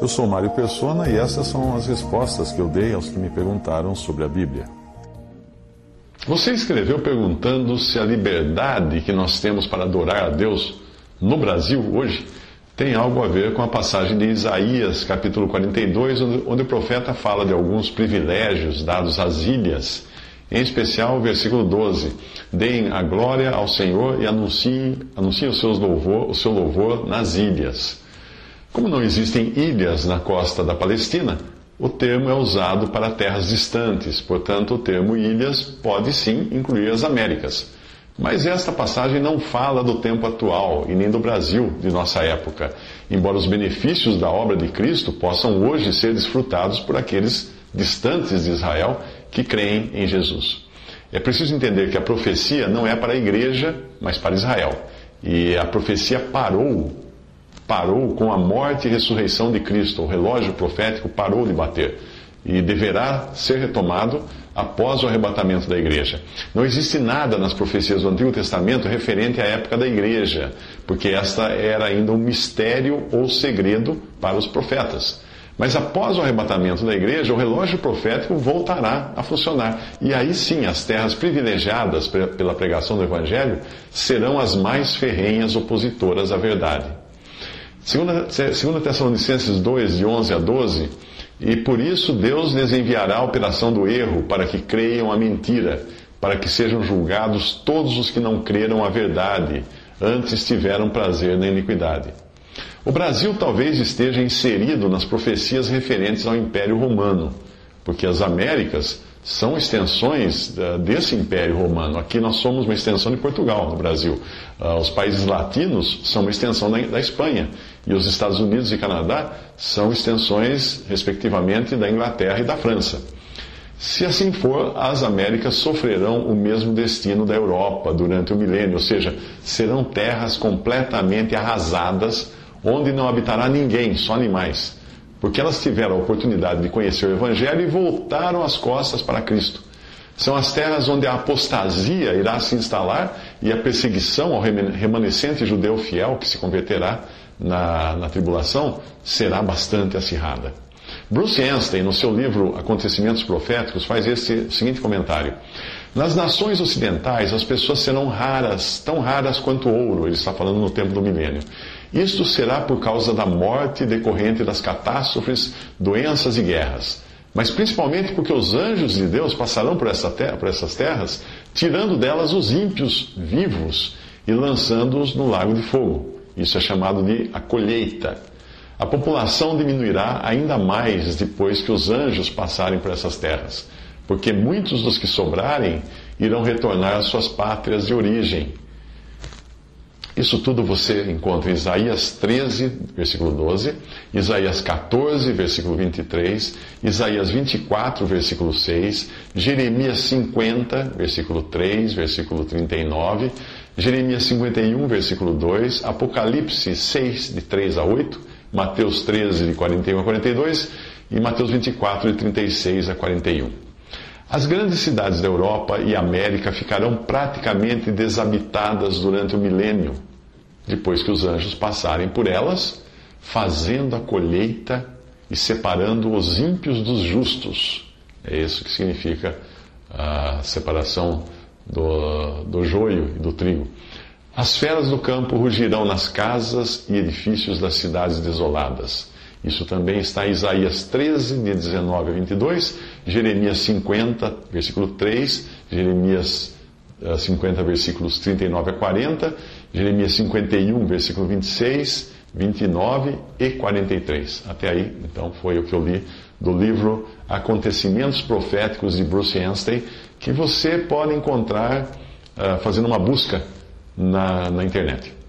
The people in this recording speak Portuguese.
Eu sou Mário Persona e essas são as respostas que eu dei aos que me perguntaram sobre a Bíblia. Você escreveu perguntando se a liberdade que nós temos para adorar a Deus no Brasil hoje tem algo a ver com a passagem de Isaías, capítulo 42, onde o profeta fala de alguns privilégios dados às ilhas, em especial o versículo 12: Deem a glória ao Senhor e anunciem, anunciem o, seus louvor, o seu louvor nas ilhas. Como não existem ilhas na costa da Palestina, o termo é usado para terras distantes, portanto, o termo ilhas pode sim incluir as Américas. Mas esta passagem não fala do tempo atual e nem do Brasil de nossa época, embora os benefícios da obra de Cristo possam hoje ser desfrutados por aqueles distantes de Israel que creem em Jesus. É preciso entender que a profecia não é para a igreja, mas para Israel. E a profecia parou parou com a morte e ressurreição de Cristo. O relógio profético parou de bater e deverá ser retomado após o arrebatamento da igreja. Não existe nada nas profecias do Antigo Testamento referente à época da igreja, porque esta era ainda um mistério ou segredo para os profetas. Mas após o arrebatamento da igreja, o relógio profético voltará a funcionar. E aí sim, as terras privilegiadas pela pregação do Evangelho serão as mais ferrenhas opositoras à verdade. Segunda, segunda Tessalonicenses 2, de 11 a 12, e por isso Deus lhes enviará a operação do erro, para que creiam a mentira, para que sejam julgados todos os que não creram a verdade, antes tiveram prazer na iniquidade. O Brasil talvez esteja inserido nas profecias referentes ao Império Romano, porque as Américas são extensões eh, desse Império Romano. Aqui nós somos uma extensão de Portugal, no Brasil. Ah, os países latinos são uma extensão da Espanha. E os Estados Unidos e Canadá são extensões, respectivamente, da Inglaterra e da França. Se assim for, as Américas sofrerão o mesmo destino da Europa durante o milênio, ou seja, serão terras completamente arrasadas, onde não habitará ninguém, só animais porque elas tiveram a oportunidade de conhecer o Evangelho e voltaram as costas para Cristo. São as terras onde a apostasia irá se instalar e a perseguição ao remanescente judeu fiel que se converterá na, na tribulação será bastante acirrada. Bruce Einstein, no seu livro Acontecimentos Proféticos, faz esse seguinte comentário. Nas nações ocidentais, as pessoas serão raras, tão raras quanto ouro, ele está falando no tempo do milênio. Isto será por causa da morte decorrente das catástrofes, doenças e guerras. Mas principalmente porque os anjos de Deus passarão por, essa terra, por essas terras, tirando delas os ímpios vivos e lançando-os no lago de fogo. Isso é chamado de a colheita. A população diminuirá ainda mais depois que os anjos passarem por essas terras, porque muitos dos que sobrarem irão retornar às suas pátrias de origem isso tudo você encontra em Isaías 13, versículo 12, Isaías 14, versículo 23, Isaías 24, versículo 6, Jeremias 50, versículo 3, versículo 39, Jeremias 51, versículo 2, Apocalipse 6, de 3 a 8, Mateus 13, de 41 a 42 e Mateus 24, de 36 a 41. As grandes cidades da Europa e América ficarão praticamente desabitadas durante o milênio depois que os anjos passarem por elas, fazendo a colheita e separando os ímpios dos justos. É isso que significa a separação do, do joio e do trigo. As feras do campo rugirão nas casas e edifícios das cidades desoladas. Isso também está em Isaías 13, de 19 a 22, Jeremias 50, versículo 3, Jeremias 50, eh, versículos 39 a 40, Jeremias 51, versículo 26, 29 e 43. Até aí, então, foi o que eu li do livro Acontecimentos Proféticos de Bruce Anstey, que você pode encontrar uh, fazendo uma busca na, na internet.